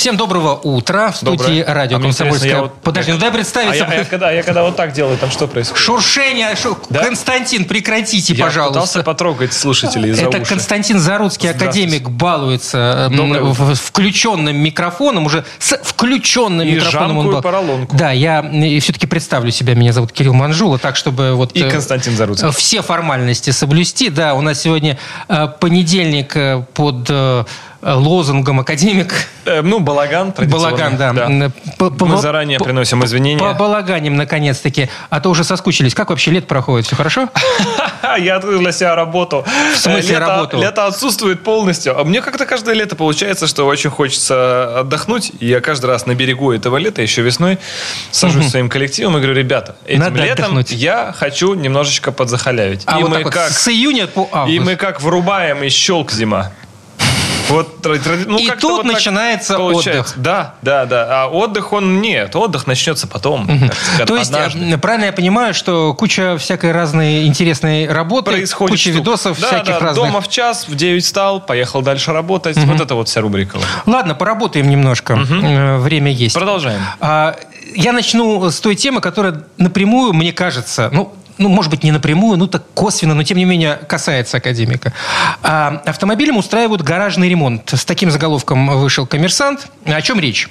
Всем доброго утра в студии Доброе. радио А, Комсомольская. я вот- Подожди, ну дай А представиться. я, а я когда, я когда вот так делаю, там что происходит? Шуршение. шу- Да? Константин, прекратите, я пожалуйста. пытался потрогать слушателей за Это уши. Константин Заруцкий, академик, балуется в- включенным микрофоном, уже с включенным И микрофоном. И бал- поролонку. Да, я все-таки представлю себя. Меня зовут Кирилл Манжула, так, чтобы вот... И э, Константин Заруцкий. Все формальности соблюсти. Да, у нас сегодня э, понедельник э, под лозунгом «Академик». Э, ну, балаган. Балаган, да. По- по- Мы заранее по- приносим извинения. Побалаганим, наконец-таки. А то уже соскучились. Как вообще лет проходит? Все хорошо? Я открыл для себя работу. В смысле Э, лето, работу? Лето отсутствует полностью. А мне как-то каждое лето получается, что очень хочется отдохнуть. И я каждый раз на берегу этого лета, еще весной, сажусь с своим коллективом и говорю, ребята, этим Надо летом отдохнуть. я хочу немножечко подзахалявить. А и вот мы вот как... с июня по август. И мы как врубаем и щелк зима. Вот, ну, И тут вот начинается получается. отдых. Да, да, да. А отдых он нет. Отдых начнется потом. как То есть, однажды. э, правильно я понимаю, что куча всякой разной интересной работы, происходит куча штук. видосов да, всяких да, разных. Дома в час, в 9 встал, поехал дальше работать. Вот это вот вся рубрика. Ладно, поработаем немножко. Э, Время есть. Продолжаем. А, Я начну с той темы, которая напрямую, мне кажется, ну, ну, может быть, не напрямую, ну, так косвенно, но, тем не менее, касается академика. А, автомобилям устраивают гаражный ремонт. С таким заголовком вышел «Коммерсант». О чем речь?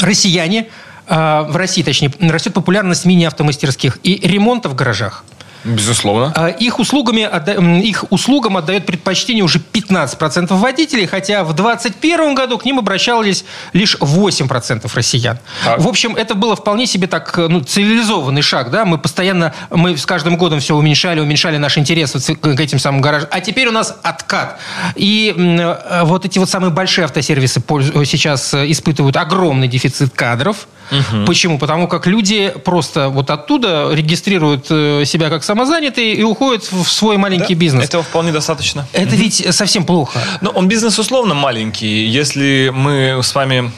Россияне, а, в России, точнее, растет популярность мини-автомастерских и ремонта в гаражах. Безусловно. А Их, услугами, их услугам отдает предпочтение уже 15% водителей, хотя в 2021 году к ним обращались лишь 8% россиян. Так. В общем, это было вполне себе так ну, цивилизованный шаг. Да? Мы постоянно, мы с каждым годом все уменьшали, уменьшали наш интерес к этим самым гаражам. А теперь у нас откат. И э, вот эти вот самые большие автосервисы пользу- сейчас э, испытывают огромный дефицит кадров. Почему? Потому как люди просто вот оттуда регистрируют э, себя как самозанятые и уходят в свой маленький Да, бизнес. Этого вполне достаточно. Это ведь совсем плохо. Но он бизнес условно маленький. Если мы с вами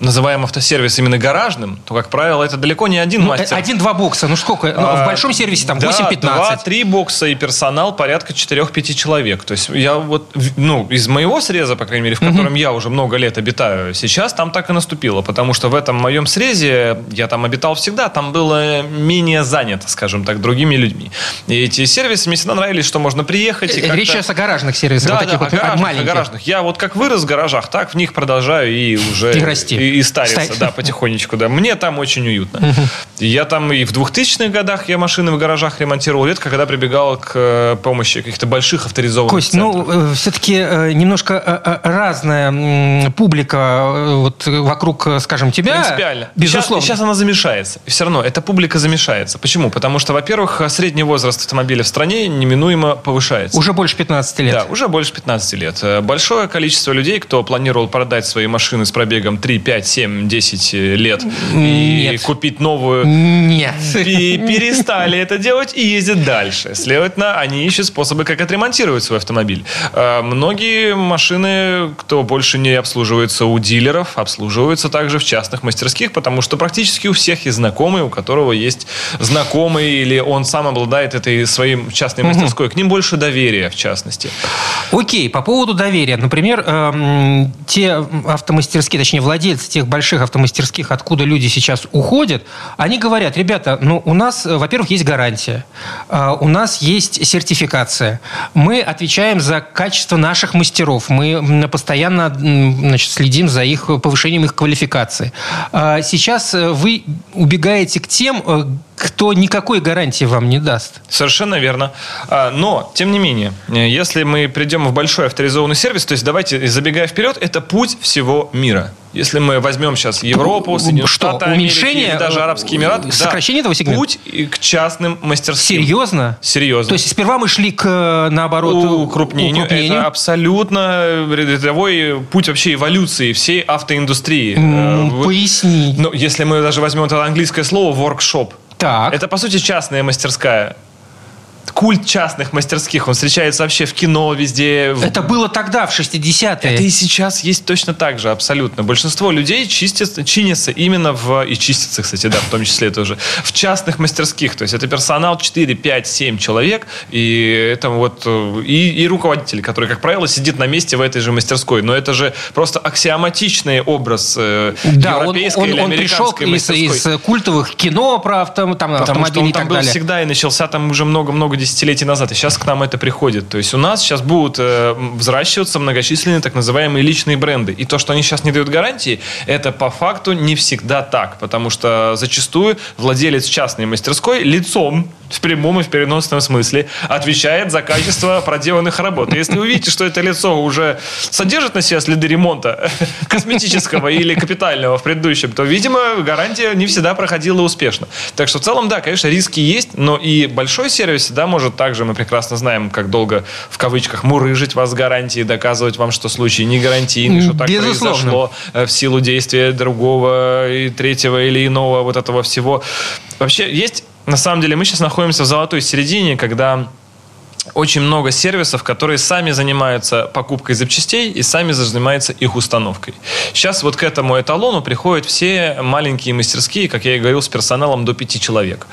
называем автосервис именно гаражным, то, как правило, это далеко не один Ну, мастер. Один-два бокса. Ну сколько? Ну, в А, большом сервисе там да, 8-15. Два-три бокса и персонал порядка 4-5 человек. То есть я вот, ну, из моего среза, по крайней мере, в котором я уже много лет обитаю, сейчас там так и наступило. Потому что в этом моем срезе, я там обитал всегда, там было менее занято, скажем так, другими людьми. И эти сервисы мне всегда нравились, что можно приехать и Э, Речь сейчас о гаражных сервисах, да, вот таких да, вот о гаражных, о маленьких. гаражных. Я вот как вырос в гаражах, так в них продолжаю и уже... И расти. И, и стариться, Ста- да, потихонечку, да. Мне там очень уютно. Я там и в 2000-х годах я машины в гаражах ремонтировал, редко когда прибегал к э, помощи каких-то больших авторизованных Кость, центров. ну, все-таки немножко э, э, разная публика э, вот э, вокруг, э, скажем, тебя. Принципиально. Безусловно. Сейчас, сейчас она замешается. И все равно эта публика замешается. Почему? Потому что, во-первых, средний возраст автомобиля в стране неминуемо повышается. Уже больше 15 лет. Да, уже больше 15 лет. Э, Большое количество людей, кто планировал продать свои машины с пробегом 3, 5, 7, 10 лет и Нет. купить новую, Нет. пе- перестали это делать и ездят дальше. Следовательно, они ищут способы, как отремонтировать свой автомобиль. Э, Многие машины, кто больше не обслуживается у дилеров, обслуживаются также в частных мастерских, потому что практически у всех есть знакомый, у которого есть знакомый, или он сам обладает этой своей частной мастерской. К ним больше доверия, в частности. Окей, по поводу доверия. Например, эм, те автомастерские, точнее, владельцы тех больших автомастерских, откуда люди сейчас уходят, они говорят, ребята, ну, у нас, э, во-первых, есть гарантия, э, у нас есть сертификация, мы отвечаем за качество наших мастеров, мы постоянно значит, следим за их повышением их квалификации. А Сейчас э, вы убегаете к тем, э, кто никакой гарантии вам не даст. Совершенно верно. А, Но, тем не менее, э, если мы придем в большой авторизованный сервис, то есть давайте, забегая вперед, это путь всего мира. Если мы возьмем сейчас Европу, Соединенные Что, Штаты Америки, уменьшение, или даже э, Арабские Эмираты, да, сокращение этого сегмента? Путь к частным мастерским. Серьезно? Серьезно. То есть сперва мы шли к, э, наоборот, укрупнению. укрупнению. Это абсолютно рядовой путь вообще эволюции всей автоиндустрии. Э, Поясни. Ну, если мы даже возьмем это английское слово workshop, Так. это, по сути, частная мастерская. Культ частных мастерских, он встречается вообще в кино везде. Это было тогда, в 60-е. Это и сейчас есть точно так же, абсолютно. Большинство людей чистят, чинятся именно в... И чистятся, кстати, да, в том числе тоже. В частных мастерских. То есть это персонал 4, 5, 7 человек. И это вот... э, И, и руководитель, который, как правило, сидит на месте в этой же мастерской. Но это же просто аксиоматичный образ э, Да, он, европейской он, или он пришел американской из, мастерской. из культовых кино про авто, там, Потому что автомобили он и там так был далее. всегда и начался там уже много-много десятилетий назад. И сейчас к нам это приходит. То есть у нас сейчас будут э, взращиваться многочисленные так называемые личные бренды. И то, что они сейчас не дают гарантии, это по факту не всегда так. Потому что зачастую владелец частной мастерской лицом в прямом и в переносном смысле отвечает за качество проделанных работ. Если вы видите, что это лицо уже содержит на себе следы ремонта косметического или капитального в предыдущем, то, видимо, гарантия не всегда проходила успешно. Так что в целом, да, конечно, риски есть, но и большой сервис всегда может также, мы прекрасно знаем, как долго в кавычках мурыжить вас с гарантией, доказывать вам, что случай не гарантийный, что так Безусловно. произошло э, в силу действия другого и третьего или иного вот этого всего. Вообще есть, на самом деле, мы сейчас находимся в золотой середине, когда очень много сервисов, которые сами занимаются покупкой запчастей и сами занимаются их установкой. Сейчас вот к этому эталону приходят все маленькие мастерские, как я и говорил, с персоналом до пяти человек.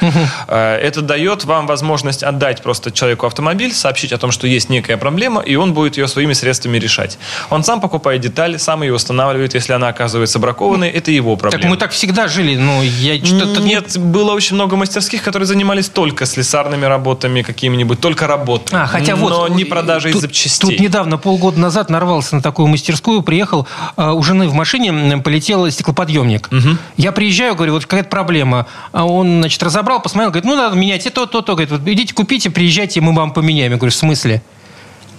Э, Это дает вам возможность отдать просто человеку автомобиль, сообщить о том, что есть некая проблема, и он будет ее своими средствами решать. Он сам покупает деталь, сам ее устанавливает, если она оказывается бракованной, это его проблема. Так мы так всегда жили. Ну, я что-то не- Нет, было очень много мастерских, которые занимались только слесарными работами какими-нибудь, только работой. А, хотя вот... Но не продажей тут, запчастей. Тут недавно, полгода назад, нарвался на такую мастерскую, приехал, а, у жены в машине полетел стеклоподъемник. Я приезжаю, говорю, вот какая-то проблема. А он, значит, разобрал, посмотрел, говорит, ну, надо менять и то, то, то. Говорит, вот идите купите, приезжайте, мы вам поменяем. Я говорю, в смысле?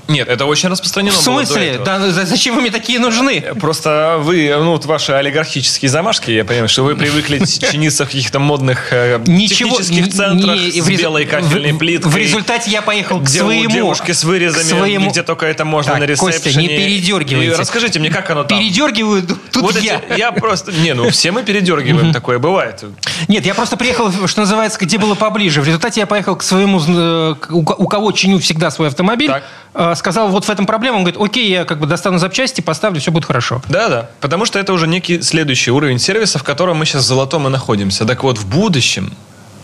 Нет, это очень распространено В смысле? Да, за- зачем вы мне такие нужны? Просто вы, ну, вот ваши олигархические замашки, я понимаю, что вы привыкли чиниться в каких-то модных э, Ничего технических центрах не- с белой кафельной в- плиткой. В результате я поехал к своему. девушки с вырезами, своему- где только это можно Так, на ресепшене. Костя, не передергивайте. И расскажите мне, как оно там? Передергиваю тут вот я. эти- я просто... Не, ну все мы передергиваем, такое бывает. Нет, я просто приехал, что называется, где было поближе. В результате я поехал к своему, э, у ко- у кого чиню всегда свой автомобиль, Так. э, сказал, вот в этом проблема. Он говорит, окей, я как бы достану запчасти, поставлю, все будет хорошо. Да, да. Потому что это уже некий следующий уровень сервиса, в котором мы сейчас в золотом и находимся. Так вот, в будущем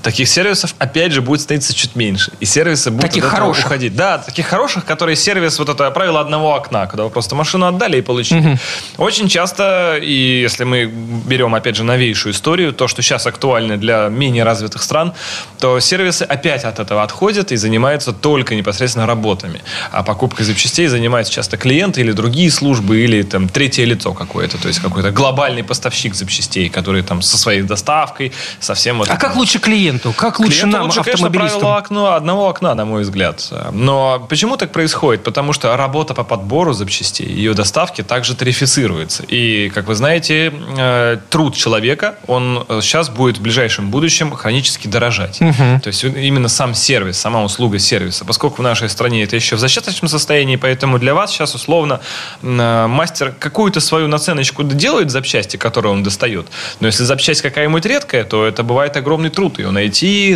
таких сервисов, опять же, будет становиться чуть меньше. И сервисы будут Таких от этого хороших. уходить. Да, таких хороших, которые сервис, вот это правило одного окна, когда вы просто машину отдали и получили. Очень часто, и если мы берем, опять же, новейшую историю, то, что сейчас актуально для менее развитых стран, то сервисы опять от этого отходят и занимаются только непосредственно работами. А покупкой запчастей занимаются часто клиенты или другие службы, или там третье лицо какое-то, то есть какой-то глобальный поставщик запчастей, который там со своей доставкой, со всем вот А как лучше клиенту? Как лучше Клиенту нам, лучше, конечно, правило окна, одного окна, на мой взгляд. Но почему так происходит? Потому что работа по подбору запчастей, ее доставки также тарифицируется. И, как вы знаете, э, труд человека, он э, сейчас будет в ближайшем будущем хронически дорожать. То есть именно сам сервис, сама услуга сервиса. Поскольку в нашей стране это еще в зачаточном состоянии, поэтому для вас сейчас условно э, мастер какую-то свою наценочку делает запчасти, которые он достает. Но если запчасть какая-нибудь редкая, то это бывает огромный труд ее найти,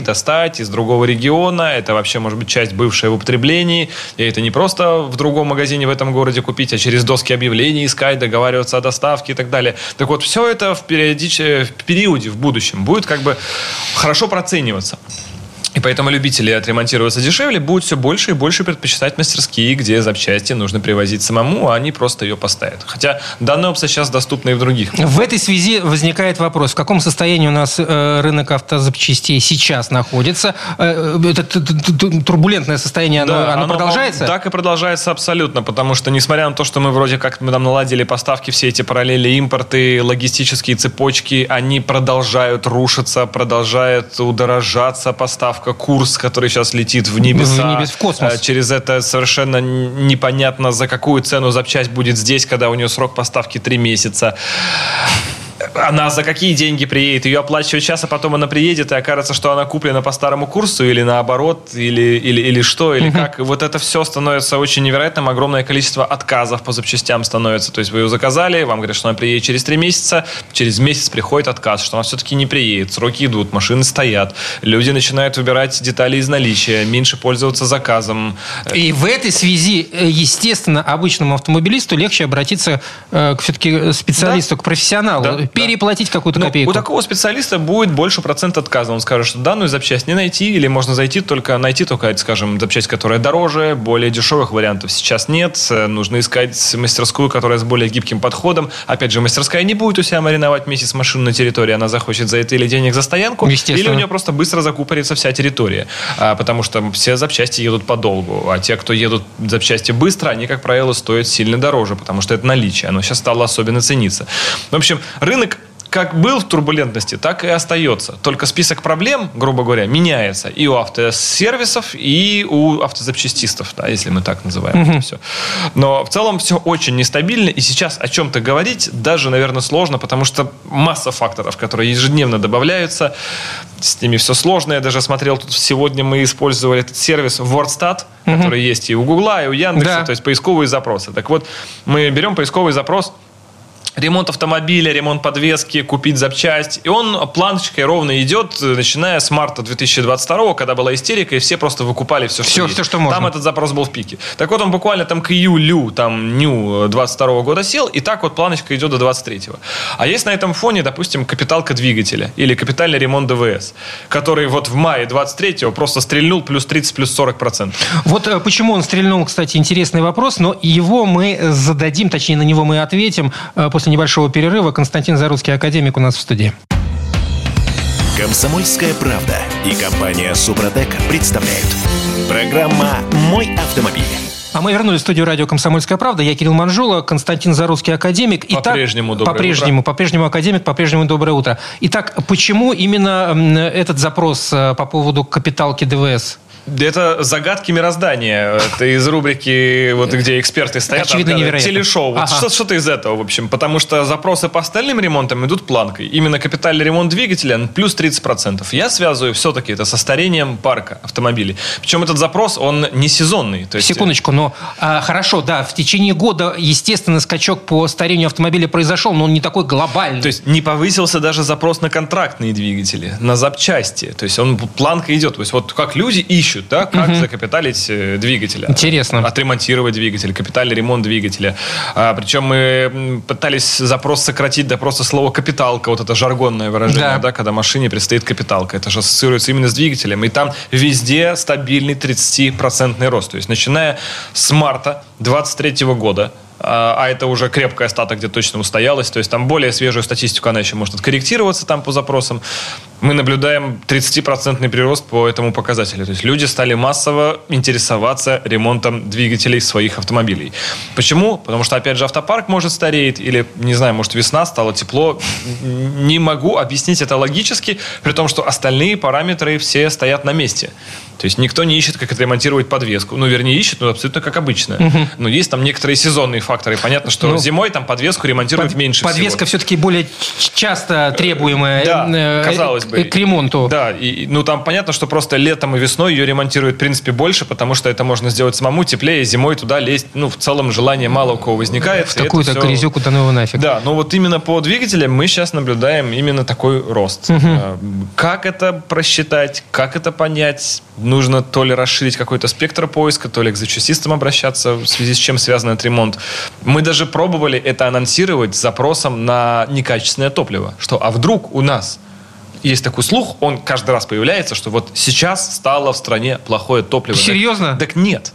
достать из другого региона. Это вообще может быть часть бывшая в употреблении. И это не просто в другом магазине в этом городе купить, а через доски объявлений искать, договариваться о доставке и так далее. Так вот, все это в, периодич... в периоде, в будущем будет как бы хорошо процениваться. И поэтому любители отремонтироваться дешевле будут все больше и больше предпочитать мастерские, где запчасти нужно привозить самому, а они просто ее поставят. Хотя данная опция сейчас доступна и в других. В этой связи возникает вопрос, в каком состоянии у нас э, рынок автозапчастей сейчас находится? Э, это т- т- турбулентное состояние, оно, Да, оно продолжается? Так и продолжается абсолютно, потому что, несмотря на то, что мы вроде как мы там наладили поставки, все эти параллели, импорты, логистические цепочки, они продолжают рушиться, продолжают удорожаться поставка, курс, который сейчас летит в небеса. В небес, в космос. Э, Через это совершенно непонятно, за какую цену запчасть будет здесь, когда у нее срок поставки 3 месяца. Она за какие деньги приедет? Ее оплачивать сейчас, а потом она приедет, и окажется, что она куплена по старому курсу, или наоборот, или, или, или что, или как. И вот это все становится очень невероятным. Огромное количество отказов по запчастям становится. То есть вы ее заказали, вам говорят, что она приедет через три месяца, через месяц приходит отказ, что она все-таки не приедет. Сроки идут, машины стоят. Люди начинают выбирать детали из наличия, меньше пользоваться заказом. И в этой связи, э, естественно, обычному автомобилисту легче обратиться э, к все-таки специалисту, Да. к профессионалу, да. Переплатить какую-то Но копейку. у такого специалиста будет больше процент отказа. Он скажет, что данную запчасть не найти, или можно зайти только найти только, скажем, запчасть, которая дороже, более дешевых вариантов сейчас нет. Нужно искать мастерскую, которая с более гибким подходом. Опять же, мастерская не будет у себя мариновать месяц машину на территории, она захочет за это или денег за стоянку, или у нее просто быстро закупорится вся территория. А, потому что все запчасти едут подолгу, а те, кто едут запчасти быстро, они, как правило, стоят сильно дороже, потому что это наличие. Оно сейчас стало особенно цениться. В общем, рынок как был в турбулентности, так и остается. Только список проблем, грубо говоря, меняется и у автосервисов, и у автозапчастистов, да, если мы так называем это все. Но в целом все очень нестабильно, и сейчас о чем-то говорить даже, наверное, сложно, потому что масса факторов, которые ежедневно добавляются, с ними все сложно. Я даже смотрел, тут сегодня мы использовали этот сервис WordStat, который есть и у Гугла, и у Яндекса, Да. то есть поисковые запросы. Так вот, мы берем поисковый запрос, ремонт автомобиля, ремонт подвески, купить запчасть. И он планочкой ровно идет, э, начиная с марта 2022, когда была истерика, и все просто выкупали все, что Всё, есть. всё, что можно. Там этот запрос был в пике. Так вот, он буквально там к июлю, там, ню 22 года сел, и так вот планочка идет до 23 А есть на этом фоне, допустим, капиталка двигателя или капитальный ремонт ДВС, который вот в мае 23 просто стрельнул плюс 30, плюс 40 процентов. Вот э, почему он стрельнул, кстати, интересный вопрос, но его мы э, зададим, точнее, на него мы ответим э, после небольшого перерыва. Константин Заруцкий, академик, у нас в студии. Комсомольская правда и компания Супротек представляют. Программа «Мой автомобиль». А мы вернулись в студию радио «Комсомольская правда». Я Кирилл Манжула, Константин Зарусский, академик. Итак, По-прежнему доброе по-прежнему, утро. По-прежнему академик, по-прежнему доброе утро. Итак, почему именно этот запрос э, по поводу капиталки ДВС? Это загадки мироздания. Это из рубрики, вот где эксперты стоят. Очевидно, невероятно. Телешоу. Вот Ага. что- что-то из этого, в общем. Потому что запросы по остальным ремонтам идут планкой. Именно капитальный ремонт двигателя плюс 30%. Я связываю все-таки это со старением парка автомобилей. Причем этот запрос, он не сезонный. То есть, Секундочку, но а, хорошо, да, в течение года, естественно, скачок по старению автомобиля произошел, но он не такой глобальный. То есть не повысился даже запрос на контрактные двигатели, на запчасти. То есть он планка идет. То есть вот как люди ищут, да, как закапиталить э, двигателя. Интересно. Отремонтировать двигатель, капитальный ремонт двигателя. А, причем мы пытались запрос сократить до просто слова капиталка, вот это жаргонное выражение, Да. да, когда машине предстоит капиталка. Это же ассоциируется именно с двигателем. И там везде стабильный 30% рост. То есть начиная с марта 23 года, а а это уже крепкая стата, где точно устоялась. То есть там более свежую статистику, она еще может откорректироваться там по запросам. Мы наблюдаем 30% прирост по этому показателю. То есть люди стали массово интересоваться ремонтом двигателей своих автомобилей. Почему? Потому что, опять же, автопарк может стареть, или, не знаю, может, весна, стало тепло. Не могу объяснить это логически, при том, что остальные параметры все стоят на месте. То есть никто не ищет, как отремонтировать подвеску. Ну, вернее, ищет, но абсолютно как обычно. Но есть там некоторые сезонные факторы. Понятно, что Ну, зимой там подвеску ремонтируют Под- меньше Подвеска всего. все-таки более часто требуемая Да, э, бы. э, к ремонту. Да, и, и, ну там понятно, что просто летом и весной ее ремонтируют, в принципе, больше, потому что это можно сделать самому, теплее, зимой туда лезть, ну, в целом желание мало у кого возникает. В и такую-то всё- грязюку да ну его нафиг. Да, но вот именно по двигателям мы сейчас наблюдаем именно такой рост. Э, Как это просчитать, как это понять? Нужно то ли расширить какой-то спектр поиска, то ли к запчастистам обращаться, в связи с чем связан этот ремонт. Мы даже пробовали это анонсировать с запросом на некачественное топливо. Что, а вдруг у нас есть такой слух, он каждый раз появляется, что вот сейчас стало в стране плохое топливо. Так- Серьезно? Так нет.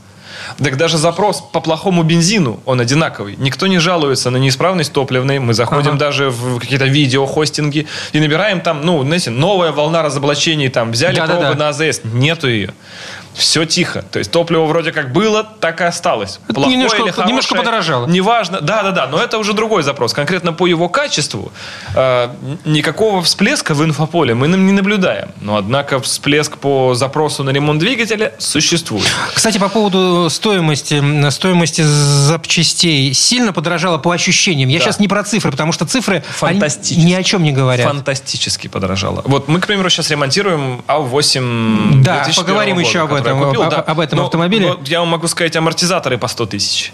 Так даже запрос по плохому бензину, он одинаковый. Никто не жалуется на неисправность топливной. Мы заходим Ага. даже в какие-то видеохостинги и набираем там, ну, знаете, новая волна разоблачений, там, взяли Да-да-да. пробы на АЗС. Нету ее. Все тихо. То есть топливо вроде как было, так и осталось. Это Плохое немножко- или хорошее, немножко подорожало. Неважно. Да, да, да. Но это уже другой запрос. Конкретно по его качеству э, никакого всплеска в инфополе мы не наблюдаем. Но однако всплеск по запросу на ремонт двигателя существует. Кстати, по поводу стоимости, стоимости запчастей сильно подорожало по ощущениям. Я Да. сейчас не про цифры, потому что цифры Фантастически. ни о чем не говорят. Фантастически подорожало. Вот мы, к примеру, сейчас ремонтируем АУ-8 Да, 2001 поговорим года, еще об я этом, купил, об- да. об этом Но- автомобиле. но я вам могу сказать, амортизаторы по 100 тысяч.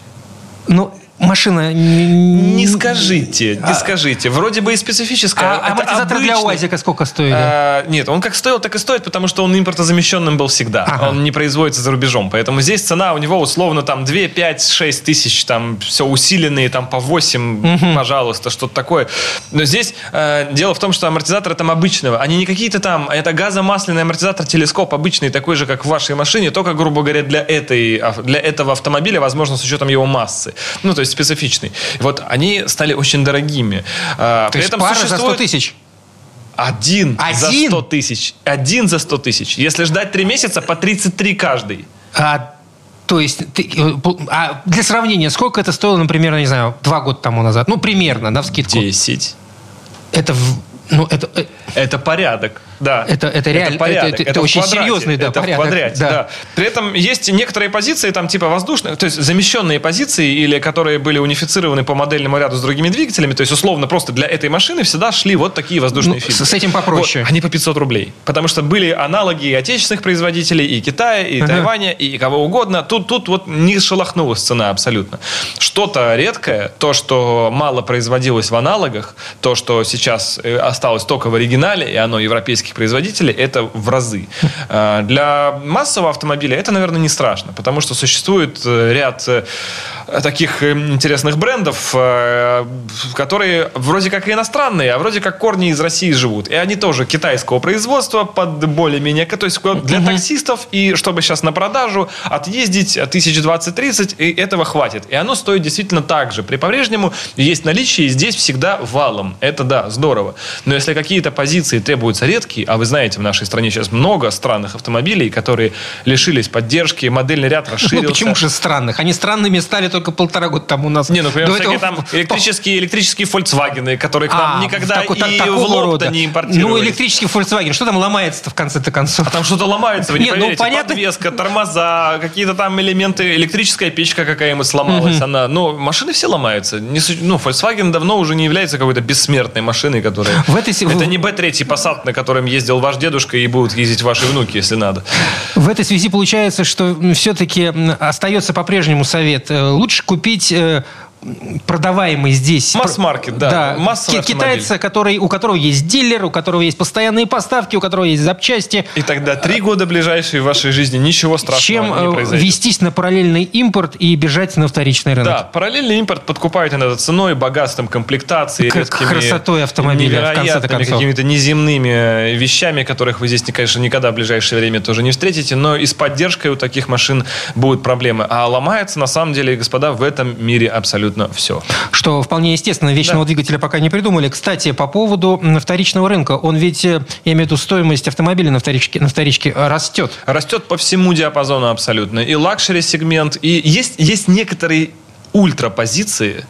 Ну, машина... Не скажите, не скажите. Вроде бы и специфическая. А Это амортизатор для. УАЗика сколько стоили? А, нет, он как стоил, так и стоит, потому что он импортозамещенным был всегда. Ага. Он не производится за рубежом. Поэтому здесь цена у него условно там 2, 5, 6 тысяч, там все усиленные, там по 8, пожалуйста, что-то такое. Но здесь э, дело в том, что амортизаторы там обычного. Они не какие-то там, это газомасляный амортизатор, телескоп обычный, такой же, как в вашей машине, только, грубо говоря, для, этой, ав- для этого автомобиля, возможно, с учетом его массы. Ну, то есть специфичный. Вот они стали очень дорогими. А, То при есть этом пара за 100 существует- тысяч. один, за Один? 100 тысяч. Один за 100 тысяч. Если ждать 3 месяца, по 33 каждый. А, то есть, ты, э, а для сравнения, сколько это стоило, например, не знаю, два года тому назад? Ну, примерно, на вскидку. 10. Это, ну, это, э, Это порядок. Да. Это- это реально- порядок. это- это в очень квадрате. серьезный, да, это порядок, в квадрате, да. да. При этом есть некоторые позиции, там типа воздушных, то есть замещенные позиции, или которые были унифицированы по модельному ряду с другими двигателями, то есть условно просто для этой машины всегда шли вот такие воздушные Ну, фильтры. с- этим попроще. Вот, они по 500 рублей. Потому что были аналоги и отечественных производителей, и Китая, и Ага. Тайваня, и кого угодно. Тут, тут вот не шелохнулась цена абсолютно. Что-то редкое, то, что мало производилось в аналогах, то, что сейчас э, осталось только в оригинале, и оно европейских производителей, это в разы. А, Для массового автомобиля это, наверное, не страшно, потому что существует э, ряд э, таких э, интересных брендов, которые вроде как и иностранные, а вроде как корни из России живут. И они тоже китайского производства под более-менее... То есть для таксистов, и чтобы сейчас на продажу отъездить тысяч 20-30, и этого хватит. И оно стоит действительно так же. При по-прежнему есть наличие, и здесь всегда валом. Это да, здорово. Но если какие-то позиции требуются редкие, а вы знаете, в нашей стране сейчас много странных автомобилей, которые лишились поддержки, модельный ряд расширился. ну, почему же странных? Они странными стали только полтора года тому назад. Не, ну, например, До всякие этого- там электрические, электрические Volkswagen, которые к нам А, никогда тако- та- и такого в лоб-то рода. не импортировались. Ну, электрический Volkswagen, что там ломается-то в конце-то концов? А там что-то ломается, вы не Не, ну, поверите. понятно. Подвеска, тормоза, какие-то там элементы, электрическая печка какая-нибудь сломалась. Она, ну, машины все ломаются. Не ну, Volkswagen давно уже не является какой-то бессмертной машиной, которая... В этой Это не Б3 Passat, на котором ездил ваш дедушка, и будут ездить ваши внуки, если надо. В этой связи получается, что все-таки остается по-прежнему совет. Э, Лучше купить э, продаваемый здесь... Масс-маркет, да. Массовый ки- автомобиль. Китайца, который, у которого есть дилер, у которого есть постоянные поставки, у которого есть запчасти. И тогда три года ближайшие в вашей жизни ничего страшного Чем не э, произойдет. вестись на параллельный импорт и бежать на вторичный рынок. Да, параллельный импорт подкупают иногда ценой, богатством, комплектацией, К- редкими, красотой автомобиля, в концов. какими-то неземными вещами, которых вы здесь, конечно, никогда в ближайшее время тоже не встретите, но и с поддержкой у таких машин будут проблемы. А ломается, на самом деле, господа, в этом мире абсолютно все. Что вполне естественно, вечного Да. двигателя пока не придумали. Кстати, по поводу вторичного рынка. Он ведь, э, я имею в виду, стоимость автомобиля на вторичке, на вторичке э, растет. Растет по всему диапазону абсолютно. И luxury сегмент, и есть, есть некоторые ультрапозиции,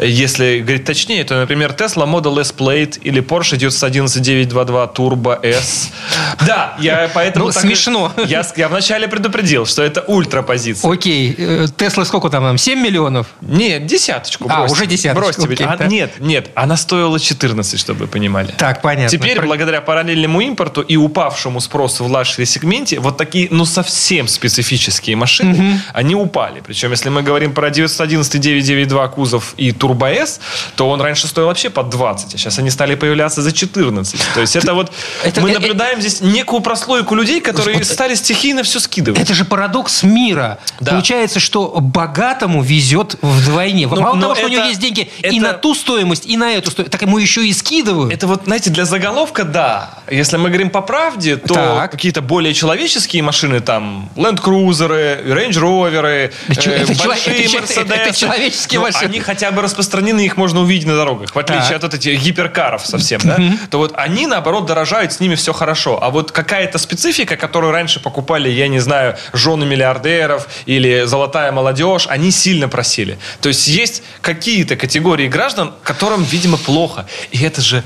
если говорить точнее, то, например, Tesla Model S Plaid или Porsche 911 992 Turbo S. Да, я поэтому... Ну, так и- смешно. Я, я вначале предупредил, что это ультрапозиция. Окей, э, Тесла сколько там нам? 7 миллионов? Нет, десяточку. А, уже десяточку, Бросьте. окей, А, да. Нет, нет, она стоила 14, чтобы вы понимали. Так, понятно. Теперь, Про- благодаря параллельному импорту и упавшему спросу в luxury-сегменте, вот такие, ну, совсем специфические машины, они упали. Причем, если мы говорим про 911 992 кузов и Turbo S, то он раньше стоил вообще под 20, а сейчас они стали появляться за 14. То есть это вот... это- мы э- наблюдаем здесь некую прослойку людей, которые стали стихийно все скидывать. Это же парадокс мира. Да. Получается, что богатому везет вдвойне. Ну, Мало того, что у него это- есть деньги и это- на ту стоимость, и на эту стоимость, так ему еще и скидывают. Это вот, знаете, для заголовка, да. Если мы говорим по правде, то Так. какие-то более человеческие машины, там, Land Cruiser, Range Rover, это чело- большие это чё- это- человеческие Ну, машины. Они хотя бы распространены, их можно увидеть на дорогах. В отличие от вот этих гиперкаров совсем, да? То вот они, наоборот, дорожают, с ними все хорошо. А вот какая-то специфика, которую раньше покупали, я не знаю, жены миллиардеров или золотая молодежь, они сильно просили. То есть есть какие-то категории граждан, которым, видимо, плохо. И это же...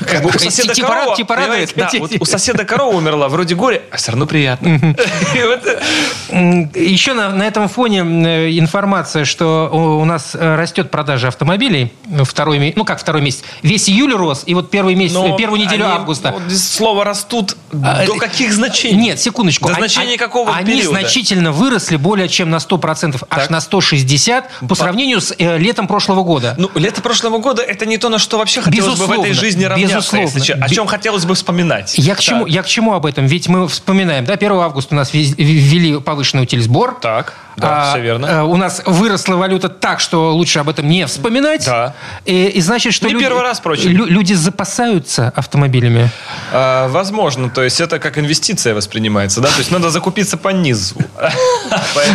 Как бы у соседа Типа корова, типа радует. понимаете, да, вот у соседа корова умерла, вроде горе, а все равно приятно. Э, Еще на, на этом фоне э, информация, что у нас э, растет продажа автомобилей второй ну как второй месяц, весь июль рос, и вот первый месяц, но первую неделю они, августа. вот слово растут А, до каких значений? Нет, секундочку. До Они- значения они- какого Они периода? значительно выросли более чем на 100%, аж на 160 по сравнению с э, летом прошлого года. Ну, лето прошлого года это не то, на что вообще хотелось бы в этой жизни равняться. Безусловно. если. О чем хотелось бы вспоминать. Я к, чему, Так. я к чему об этом? Ведь мы вспоминаем, да, 1 августа у нас ввели повышенный утильсбор. Так, да, А, все верно. э, у нас выросла валюта так, что лучше об этом не вспоминать. Да. И, и значит, что Не люди, первый раз, впрочем. лю- люди запасаются автомобилями. А, возможно, то есть это как инвестиция воспринимается, да? То есть надо закупиться по низу.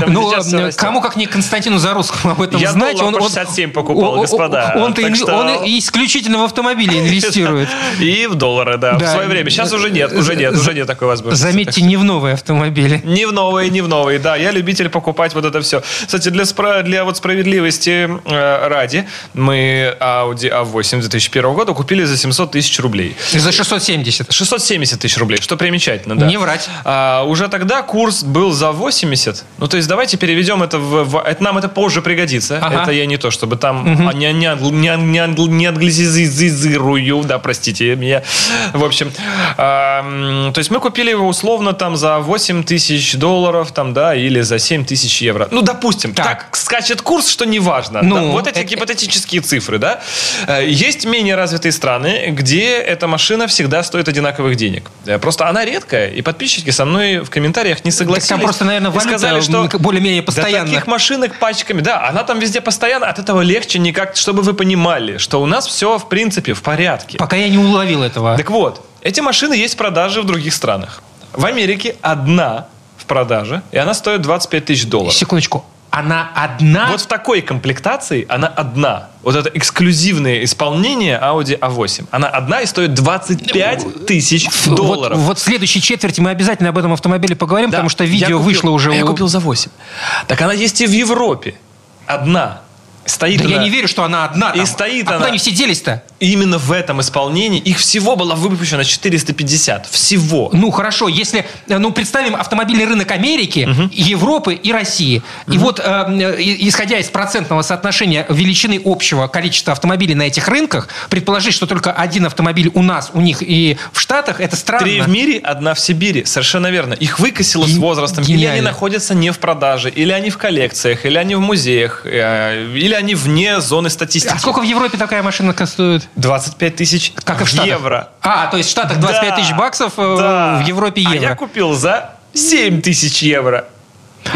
Ну, кому как не Константину Зарусскому об этом Я знать. по 67 покупал, господа. Он, исключительно в автомобили инвестирует. И в доллары, да, в свое время. Сейчас уже нет, уже нет, уже нет такой возможности. Заметьте, не в новые автомобили. Не в новые, не в новые, да. Я любитель покупать вот это все. Кстати, для, спра- для вот справедливости э, ради, мы Audi A8 2001 года купили за 700 тысяч рублей. За 670. 670 тысяч рублей, что примечательно, да. Не врать. А, уже тогда курс был за 80. Ну, то есть давайте переведем это в... в- это, нам это позже пригодится. Ага. Это я не то, чтобы там а, не, не, англ- не, ан- не, англ- не англизизирую, да, простите меня. В общем, а, то есть мы купили его условно там за 8 тысяч долларов, там, да, или за 7 тысяч евро. Ну, допустим, Так. так, скачет курс, что неважно. Ну, Да, вот эти э- гипотетические цифры, да. Э, Есть менее развитые страны, где эта машина всегда стоит одинаковых денег. Э, Просто она редкая, и подписчики со мной в комментариях не согласились. там просто, наверное, валюта сказали, что более-менее Да постоянно. таких машинок пачками, да, она там везде постоянно, от этого легче никак, чтобы вы понимали, что у нас все, в принципе, в порядке. Пока я не уловил этого. Так вот, эти машины есть в продаже в других странах. В Америке одна продаже, и она стоит 25 тысяч долларов. Секундочку. Она одна? Вот в такой комплектации она одна. Вот это эксклюзивное исполнение Audi A8. Она одна и стоит 25 тысяч Вот- долларов. Вот, в следующей четверти мы обязательно об этом автомобиле поговорим, Да. потому что Я видео купил- вышло уже. а Я у- купил за 8. Так она есть и в Европе. Одна. Стоит Да я она- не верю, что она одна. И там. стоит а она- куда они все делись-то? Именно в этом исполнении их всего было выпущено 450. Всего. Ну, хорошо, если, э, ну, представим автомобильный рынок Америки, Европы и России. И вот, э, и- исходя из процентного соотношения величины общего количества автомобилей на этих рынках, предположить, что только один автомобиль у нас, у них и в Штатах, это странно. Три в мире, одна в Сибири. Совершенно верно. Их выкосило с Ген- возрастом. Или гениально. они находятся не в продаже, или они в коллекциях, или они в музеях, э, или они вне зоны статистики. А сколько в Европе такая машина стоит? 25 тысяч Как и в Штатах? евро. А, то есть в Штатах 25 Да, тысяч баксов, э, да. в Европе А евро. я купил за 7 тысяч евро.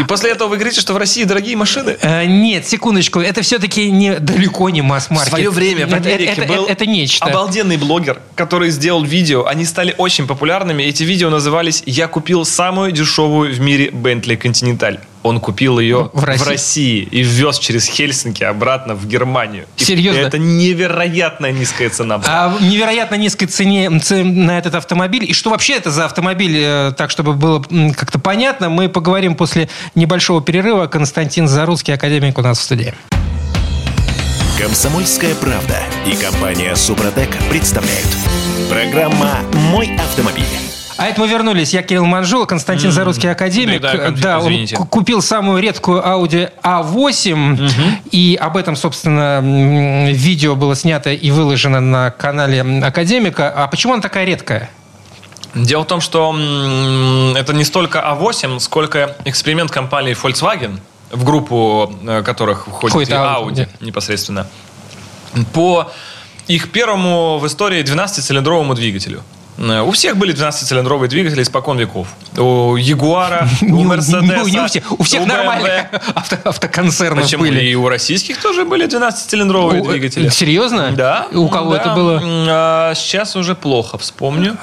И после этого вы говорите, что в России дорогие машины? Э, Нет, секундочку, это все-таки не, далеко не В масс-маркет. свое время в Это- Америке это, был это- это нечто. обалденный блогер, который сделал видео. Они стали очень популярными. Эти видео назывались «Я купил самую дешевую в мире Bentley Continental». Он купил ее В в России? России, и ввез через Хельсинки обратно в Германию. И Серьезно? Это невероятная низкая цена была. А невероятно низкой цене цен на этот автомобиль. И что вообще это за автомобиль, э, так, чтобы было как-то понятно, мы поговорим после небольшого перерыва. Константин Заруцкий, академик у нас в студии. Комсомольская правда и компания Супротек представляют. Программа «Мой автомобиль». А это мы вернулись. Я Кирилл Манжул, Константин Заруцкий, академик. Да, да, Да, он извините. ку- купил самую редкую Audi A8. И об этом, собственно, видео было снято и выложено на канале академика. А почему она такая редкая? Дело в том, что это не столько А8, сколько эксперимент компании Volkswagen, в группу э, которых входит Входит и Audi, Audi непосредственно, по их первому в истории 12-цилиндровому двигателю. Э, У всех были 12-цилиндровые двигатели испокон веков. У Ягуара, у Мерседеса. не у всех, у всех нормальных автоконцернов были. И у российских тоже были 12-цилиндровые О, двигатели. Серьезно? Да. У кого это было? А, сейчас уже плохо вспомню.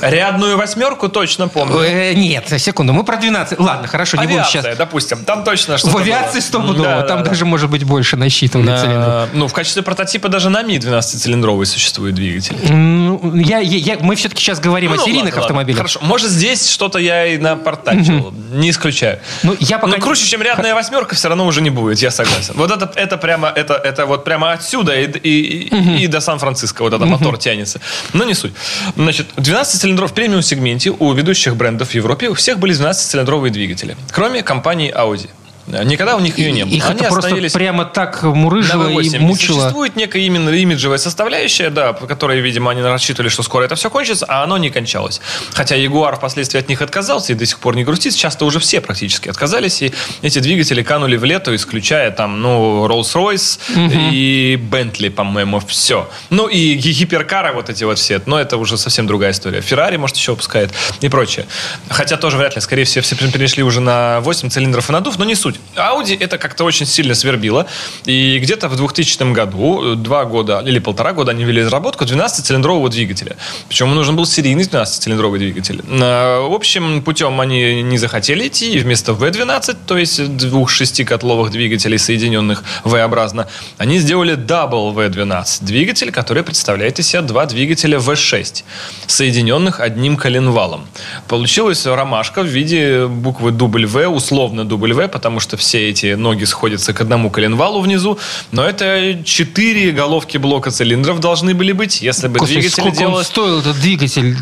Рядную восьмерку точно помню. Э, Нет, секунду, мы про 12. Ладно, хорошо, не Авиация, сейчас. допустим, там точно В что-то авиации стопудово, там да, даже да. может быть больше насчитывали цилиндров. Ну, в качестве прототипа даже на Ми 12-цилиндровый существует двигатель. Ну, я- мы все-таки сейчас говорим о Ну, серийных ладно, автомобилях. Хорошо. Может, здесь что-то я и напортачил. Не исключаю. Ну, я пока Но круче, чем рядная восьмерка, все равно уже не будет, я согласен. Вот это, это прямо, это, это вот прямо отсюда и, и- и до Сан-Франциско вот этот мотор тянется. Но не суть. Значит, 12 цилиндров в премиум-сегменте у ведущих брендов в Европе у всех были 12-цилиндровые двигатели. Кроме компании Audi. Никогда у них ее не было. Их Они это просто остановились прямо так мурыжило и V8. И мучило. Существует некая именно имиджевая составляющая, да, по которой, видимо, они рассчитывали, что скоро это все кончится, а оно не кончалось. Хотя Ягуар впоследствии от них отказался и до сих пор не грустит. Часто уже все практически отказались, и эти двигатели канули в лету, исключая там, ну, Rolls-Royce и Bentley, по-моему, все. Ну, и ги- гиперкары вот эти вот все, но это уже совсем другая история. Феррари, может, еще выпускает и прочее. Хотя тоже вряд ли, скорее всего, все перешли уже на 8 цилиндров и надув, но не суть. Audi это как-то очень сильно свербило. И где-то в 2000 году, два года или полтора года они ввели разработку 12-цилиндрового двигателя. Причем нужен был серийный 12-цилиндровый двигатель. А, Общим путем они не захотели идти, и вместо V12, то есть двух шестикотловых двигателей, соединенных V-образно, они сделали Double V12 двигатель, который представляет из себя два двигателя V6, соединенных одним коленвалом. Получилась ромашка в виде буквы W, условно W, потому что все эти ноги сходятся к одному коленвалу внизу, но это четыре головки блока цилиндров должны были быть, если бы Господи, двигатель сколько он делалось... стоил, этот двигатель?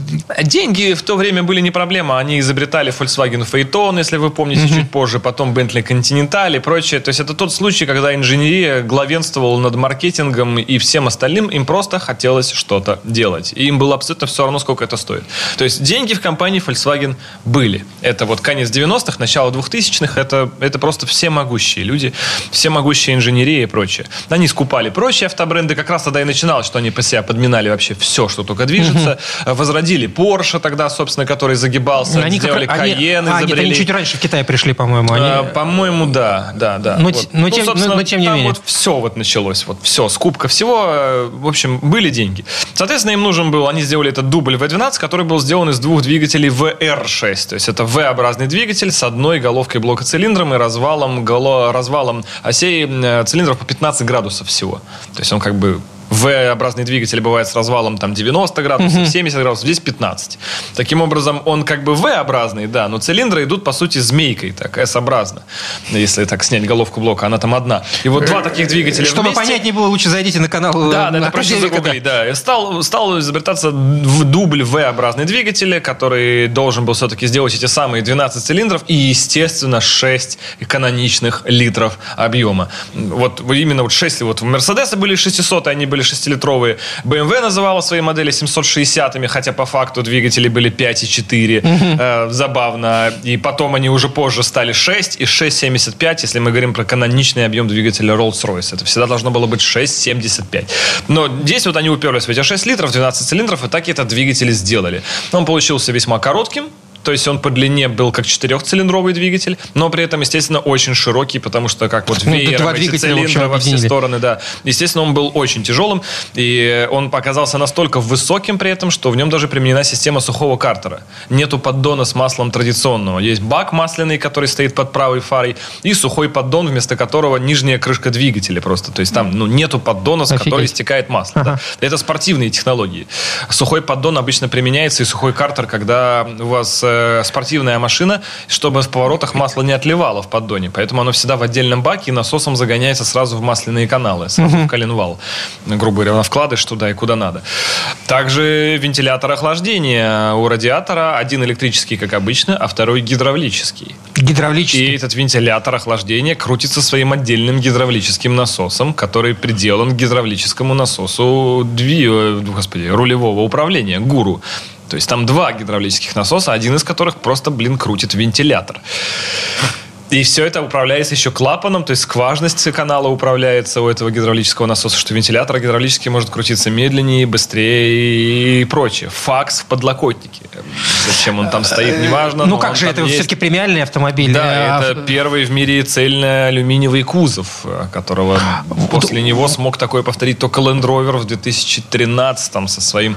Деньги в то время были не проблема. Они изобретали Volkswagen Phaeton, если вы помните, чуть позже, потом Bentley Continental и прочее. То есть это тот случай, когда инженерия главенствовала над маркетингом и всем остальным. Им просто хотелось что-то делать. И им было абсолютно все равно, сколько это стоит. То есть деньги в компании Volkswagen были. Это вот конец 90-х, начало 2000-х. Это, это просто все могущие люди, все могущие инженерия и прочее. Они скупали прочие автобренды. Как раз тогда и начиналось, что они по себя подминали вообще все, что только движется. Возродили Porsche тогда, собственно, который загибался. Они как сделали они- Cayenne, а, нет, они чуть раньше в Китай пришли, по-моему. Они... А, По-моему, да, да, да. Но Вот. но тем- собственно, но- тем не там менее. вот все вот началось, вот все, скупка всего, э, в общем, были деньги. Соответственно, им нужен был, они сделали этот дубль V12, который был сделан из двух двигателей VR6, то есть это V-образный двигатель с одной головкой блока цилиндром и развалом, голо- развалом осей э, цилиндров по 15 градусов всего. То есть он как бы V-образный двигатель бывает с развалом там 90 градусов, 70 градусов, здесь 15. Таким образом, он как бы V-образный, да, но цилиндры идут, по сути, змейкой, так, S-образно. Если так снять головку блока, она там одна. И вот два таких двигателя Чтобы вместе... понятнее было, лучше зайдите на канал. Да, э, да, это Аркадия проще загуглить, да. Стал, стал изобретаться в дубль V-образный двигатель, который должен был все-таки сделать эти самые 12 цилиндров и, естественно, 6 каноничных литров объема. Вот именно вот 6, вот у Мерседеса были 600, они были 6-литровые. BMW называла свои модели 760-ми, хотя по факту двигатели были 5,4. Э, забавно. И потом они уже позже стали 6 и 6,75, если мы говорим про каноничный объем двигателя Rolls-Royce. Это всегда должно было быть 6,75. Но здесь вот они уперлись в эти 6 литров, 12 цилиндров, и так и этот двигатель сделали. Он получился весьма коротким, то есть он по длине был как четырехцилиндровый двигатель, но при этом, естественно, очень широкий, потому что как вот Ну, веером два эти цилиндры во все стороны, да. Естественно, он был очень тяжелым, и он показался настолько высоким при этом, что в нем даже применена система сухого картера. Нету поддона с маслом традиционного. Есть бак масляный, который стоит под правой фарой, и сухой поддон, вместо которого нижняя крышка двигателя просто. То есть там ну, нету поддона, с Офигеть. которой стекает масло. да. Это спортивные технологии. Сухой поддон обычно применяется, и сухой картер, когда у вас э, спортивная машина, чтобы в поворотах масло не отливало в поддоне. Поэтому оно всегда в отдельном баке и насосом загоняется сразу в масляные каналы, сразу в коленвал. Грубо говоря, вкладыш туда и куда надо. Также вентилятор охлаждения у радиатора. Один электрический, как обычно, а второй гидравлический. И Гидравлический. этот вентилятор охлаждения крутится своим отдельным гидравлическим насосом, который приделан к гидравлическому насосу дви... э, господи, рулевого управления, гуру. То есть там два гидравлических насоса, один из которых просто, блин, крутит вентилятор. И все это управляется еще клапаном, то есть скважность канала управляется у этого гидравлического насоса, что вентилятор гидравлический может крутиться медленнее, быстрее и прочее. Факс в подлокотнике. Зачем он там стоит, неважно. Ну как же, это есть. все-таки премиальный автомобиль. Да, а... это первый в мире цельный алюминиевый кузов, которого после него смог такое повторить только Land Rover в 2013 со своим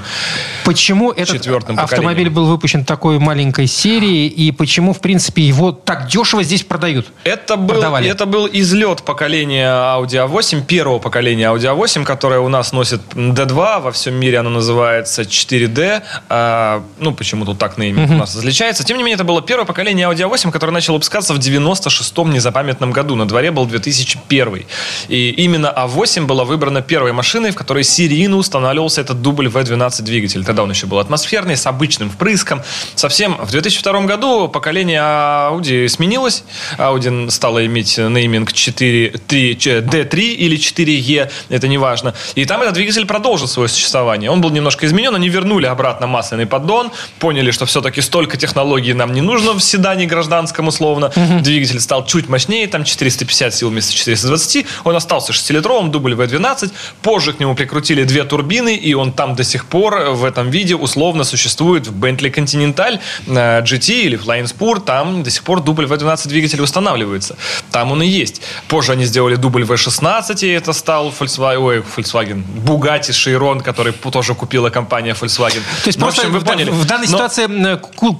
Почему этот автомобиль был выпущен такой маленькой серии и почему, в принципе, его так дешево здесь продают? Это был, это был излет поколения Audi A8, первого поколения Audi A8, которое у нас носит D2, во всем мире оно называется 4D. А, ну, почему тут так нейминг uh-huh. у нас различается. Тем не менее, это было первое поколение Audi A8, которое начало выпускаться в 96-м незапамятном году. На дворе был 2001. И именно A8 была выбрана первой машиной, в которой серийно устанавливался этот дубль V12 двигатель. Тогда он еще был атмосферный, с обычным впрыском. Совсем в 2002 году поколение Audi сменилось. Audi стала иметь нейминг 4, 3, D3 или 4E, это не важно. И там этот двигатель продолжил свое существование. Он был немножко изменен, они вернули обратно масляный поддон, поняли, что все-таки столько технологий нам не нужно в седане гражданском условно. Угу. Двигатель стал чуть мощнее, там 450 сил вместо 420. Он остался 6-литровым, дубль V12. Позже к нему прикрутили две турбины, и он там до сих пор в этом виде условно существует в Bentley Continental GT или Flying Spur. Там до сих пор дубль V12 двигатель устанавливается. Там он и есть. Позже они сделали дубль V16, и это стал Volkswagen, ой, Volkswagen, Bugatti Chiron, который тоже купила компания Volkswagen. То есть, ну, просто в, общем, вы поняли. в данной но, ситуации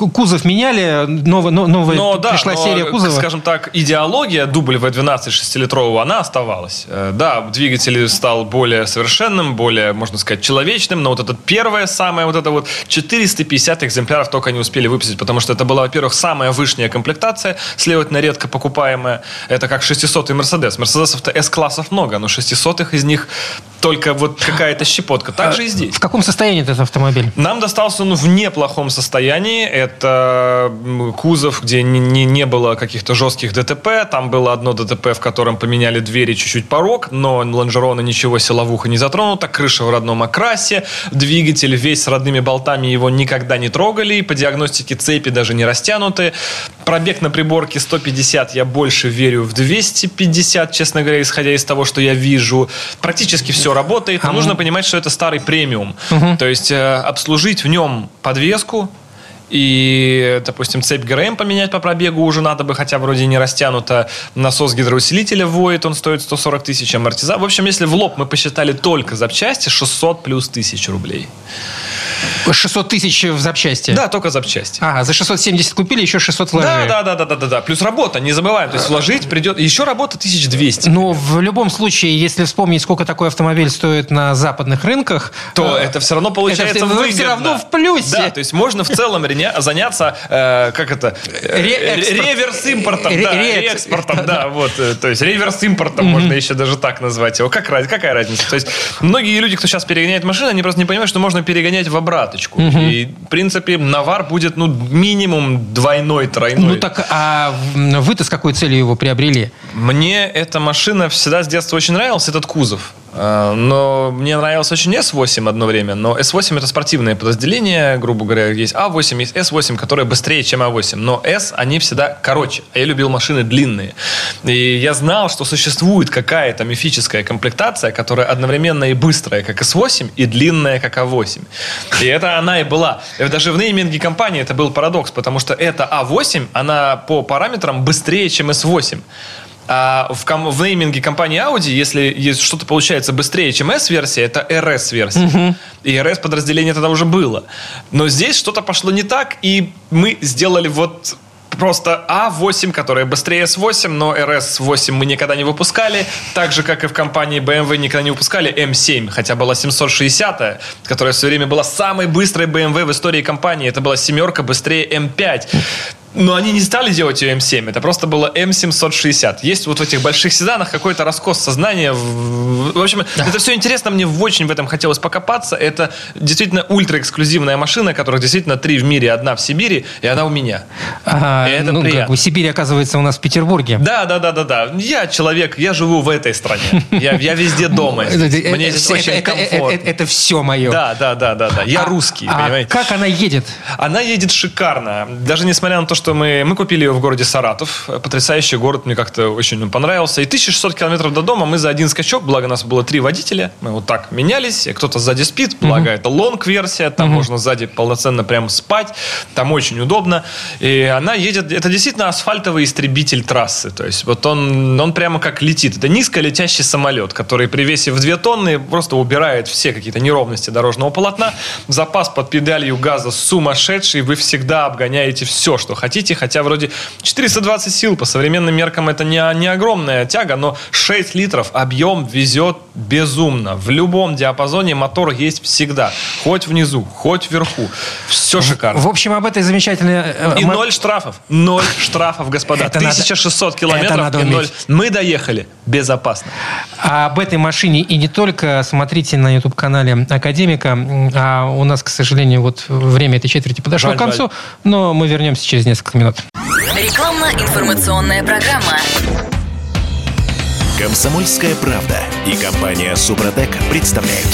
кузов меняли, новая, новая но, пришла да, серия кузова? скажем так, идеология дубль V12 6-литрового, она оставалась. Э, да, двигатель стал более совершенным, более, можно сказать, человечным, но вот это первое самое, вот это вот 450 экземпляров только не успели выпустить, потому что это была, во-первых, самая высшая комплектация, следовательно, редко покупаемая. Это как 600-й Мерседес. Мерседесов-то S-классов много, но 600-х из них только вот какая-то щепотка. Так же и здесь. В каком состоянии этот автомобиль? Нам достался он в неплохом состоянии. Это кузов, где не, не, не было каких-то жестких ДТП. Там было одно ДТП, в котором поменяли двери чуть-чуть порог, но лонжерона ничего силовуха не затронуто. Крыша в родном окрасе. Двигатель весь с родными болтами его никогда не трогали. По диагностике цепи даже не растянуты. Пробег на приборке 150. Я больше верю в 250, честно говоря, исходя из того, что я вижу. Практически все работает, но нужно понимать, что это старый премиум. То есть э, обслужить в нем подвеску, и, допустим, цепь ГРМ поменять по пробегу уже надо бы, хотя вроде не растянуто. Насос гидроусилителя воет, он стоит 140 тысяч амортиза. В общем, если в лоб мы посчитали только запчасти, 600 плюс тысяч рублей. 600 тысяч в запчасти? Да, только запчасти. Ага, за 670 купили, еще 600 вложили. Да, да, да, да, да, да, Плюс работа, не забываем. То есть вложить придет, еще работа 1200. Но в любом случае, если вспомнить, сколько такой автомобиль стоит на западных рынках, то э, это все равно получается это выгодно. все равно в плюсе. Да, то есть можно в целом заняться, э, как это, э, реверс-импортом, да, реэкспортом, да, вот, э, то есть реверс-импортом можно еще даже так назвать его. Как, какая разница? То есть многие люди, кто сейчас перегоняет машины, они просто не понимают, что можно перегонять в обраточку. И, в принципе, навар будет, ну, минимум двойной, тройной. Ну так, а вы-то с какой целью его приобрели? Мне эта машина всегда с детства очень нравилась, этот кузов. А, но мне нравился очень S8 одно время, но S8 это спортивное подразделение, грубо говоря, есть A8, есть S8, которые быстрее, чем A8, но S, они всегда короче, а я любил машины длинные. И я знал, что существует какая-то мифическая комплектация, которая одновременно и быстрая, как S8, и длинная, как A8. И это она и была. Даже в нейминге компании это был парадокс, потому что эта A8, она по параметрам быстрее, чем S8. А в, ком- в нейминге компании Audi, если что-то получается быстрее, чем S-версия, это RS-версия. Угу. И RS-подразделение тогда уже было. Но здесь что-то пошло не так, и мы сделали вот просто А8, которая быстрее S8, но RS8 мы никогда не выпускали. Так же, как и в компании BMW никогда не выпускали M7, хотя была 760, которая все время была самой быстрой BMW в истории компании. Это была семерка быстрее M5. Но они не стали делать ее М7, это просто было М760. Есть вот в этих больших седанах какой-то раскос сознания. В общем, да. это все интересно, мне очень в этом хотелось покопаться. Это действительно ультра-эксклюзивная машина, которых действительно три в мире, одна в Сибири, и она у меня. Ага, это ну, приятно. Как бы Сибирь, оказывается, у нас в Петербурге. Да, да, да, да, да. Я человек, я живу в этой стране. Я, я везде дома. Мне здесь очень комфортно. Это все мое. Да, да, да, да, да. Я а, русский, а понимаете? Как она едет? Она едет шикарно. Даже несмотря на то, что что мы, мы купили ее в городе Саратов. Потрясающий город, мне как-то очень он понравился. И 1600 километров до дома мы за один скачок, благо нас было три водителя, мы вот так менялись, кто-то сзади спит, благо это лонг-версия, там можно сзади полноценно прям спать, там очень удобно. И она едет, это действительно асфальтовый истребитель трассы, то есть вот он, он прямо как летит. Это низколетящий самолет, который при весе в 2 тонны просто убирает все какие-то неровности дорожного полотна. Запас под педалью газа сумасшедший, вы всегда обгоняете все, что хотите, хотя вроде 420 сил по современным меркам это не, не огромная тяга, но 6 литров объем везет безумно. В любом диапазоне мотор есть всегда. Хоть внизу, хоть вверху. Все шикарно. В общем, об этой замечательной... э, И ноль штрафов. Ноль штрафов, господа. Это надо- 1600 это километров надо и ноль. Мы доехали. Безопасно. А об этой машине и не только смотрите на YouTube-канале Академика. А у нас, к сожалению, вот время этой четверти подошло Жаль, к концу, но мы вернемся через несколько минут. Рекламно-информационная программа. Комсомольская правда и компания Супротек представляют.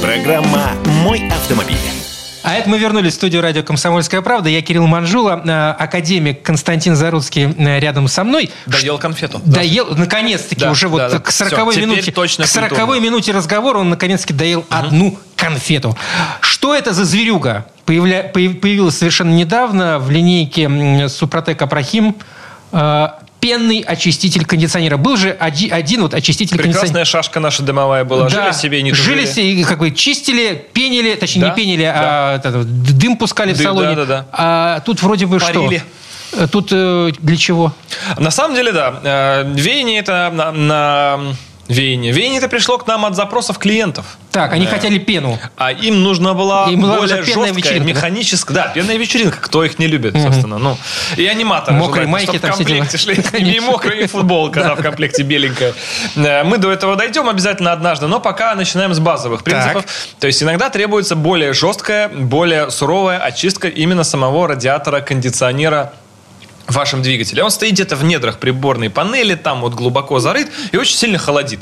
Программа «Мой автомобиль». А это мы вернулись в студию радио «Комсомольская правда». Я Кирилл Манжула, э, академик Константин Заруцкий э, рядом со мной. Доел конфету. Доел, наконец-таки, Да, уже вот да, да. к Всё, 40 теперь минуте, точно к 40 культурно. минуте разговора он наконец-таки доел одну конфету. Что это за зверюга? Появля- появ- Появилась совершенно недавно в линейке Супротек Апрахим э, пенный очиститель кондиционера. Был же оди- один вот очиститель кондиционера. Прекрасная шашка наша дымовая была. Да, Жили себе не жили тужили. себе, и как бы чистили, пенили, точнее Да, не пенили, да. а дым пускали в Дым, салоне. да-да-да. А тут вроде бы Парили. что? Э, Тут э, для чего? На самом деле, да. Э, Веяние это на, на- Веяние. Веяние это пришло к нам от запросов клиентов. Так, они Э, хотели пену. А им нужна была Им была более жесткая, вечеринка, да? механическая. Да? пенная вечеринка. Кто их не любит, собственно. Ну, и аниматоры. Мокрые майки там в комплекте шли. И Конечно. мокрая, и футболка да, в комплекте беленькая. Мы до этого дойдем обязательно однажды, но пока начинаем с базовых принципов. То есть иногда требуется более жесткая, более суровая очистка именно самого радиатора кондиционера вашем двигателе. Он стоит где-то в недрах приборной панели, там вот глубоко зарыт и очень сильно холодит.